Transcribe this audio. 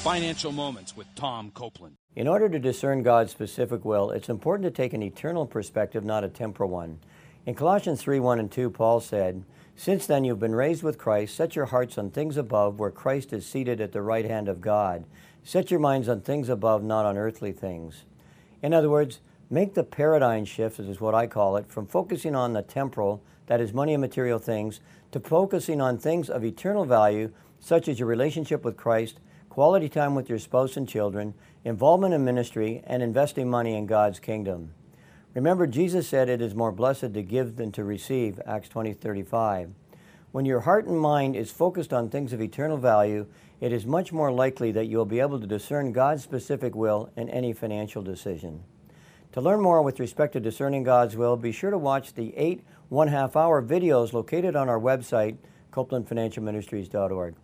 Financial Moments with Tom Copeland. In order to discern God's specific will, it's important to take an eternal perspective, not a temporal one. In Colossians 3 1 and 2, Paul said, Since then you've been raised with Christ, set your hearts on things above, where Christ is seated at the right hand of God. Set your minds on things above, not on earthly things. In other words, make the paradigm shift, is what I call it, from focusing on the temporal, that is money and material things, to focusing on things of eternal value, such as your relationship with Christ, quality time with your spouse and children, involvement in ministry, and investing money in God's kingdom. Remember, Jesus said it is more blessed to give than to receive, Acts 20 35. When your heart and mind is focused on things of eternal value, it is much more likely that you will be able to discern God's specific will in any financial decision. To learn more with respect to discerning God's will, be sure to watch the eight one half hour videos located on our website, copelandfinancialministries.org.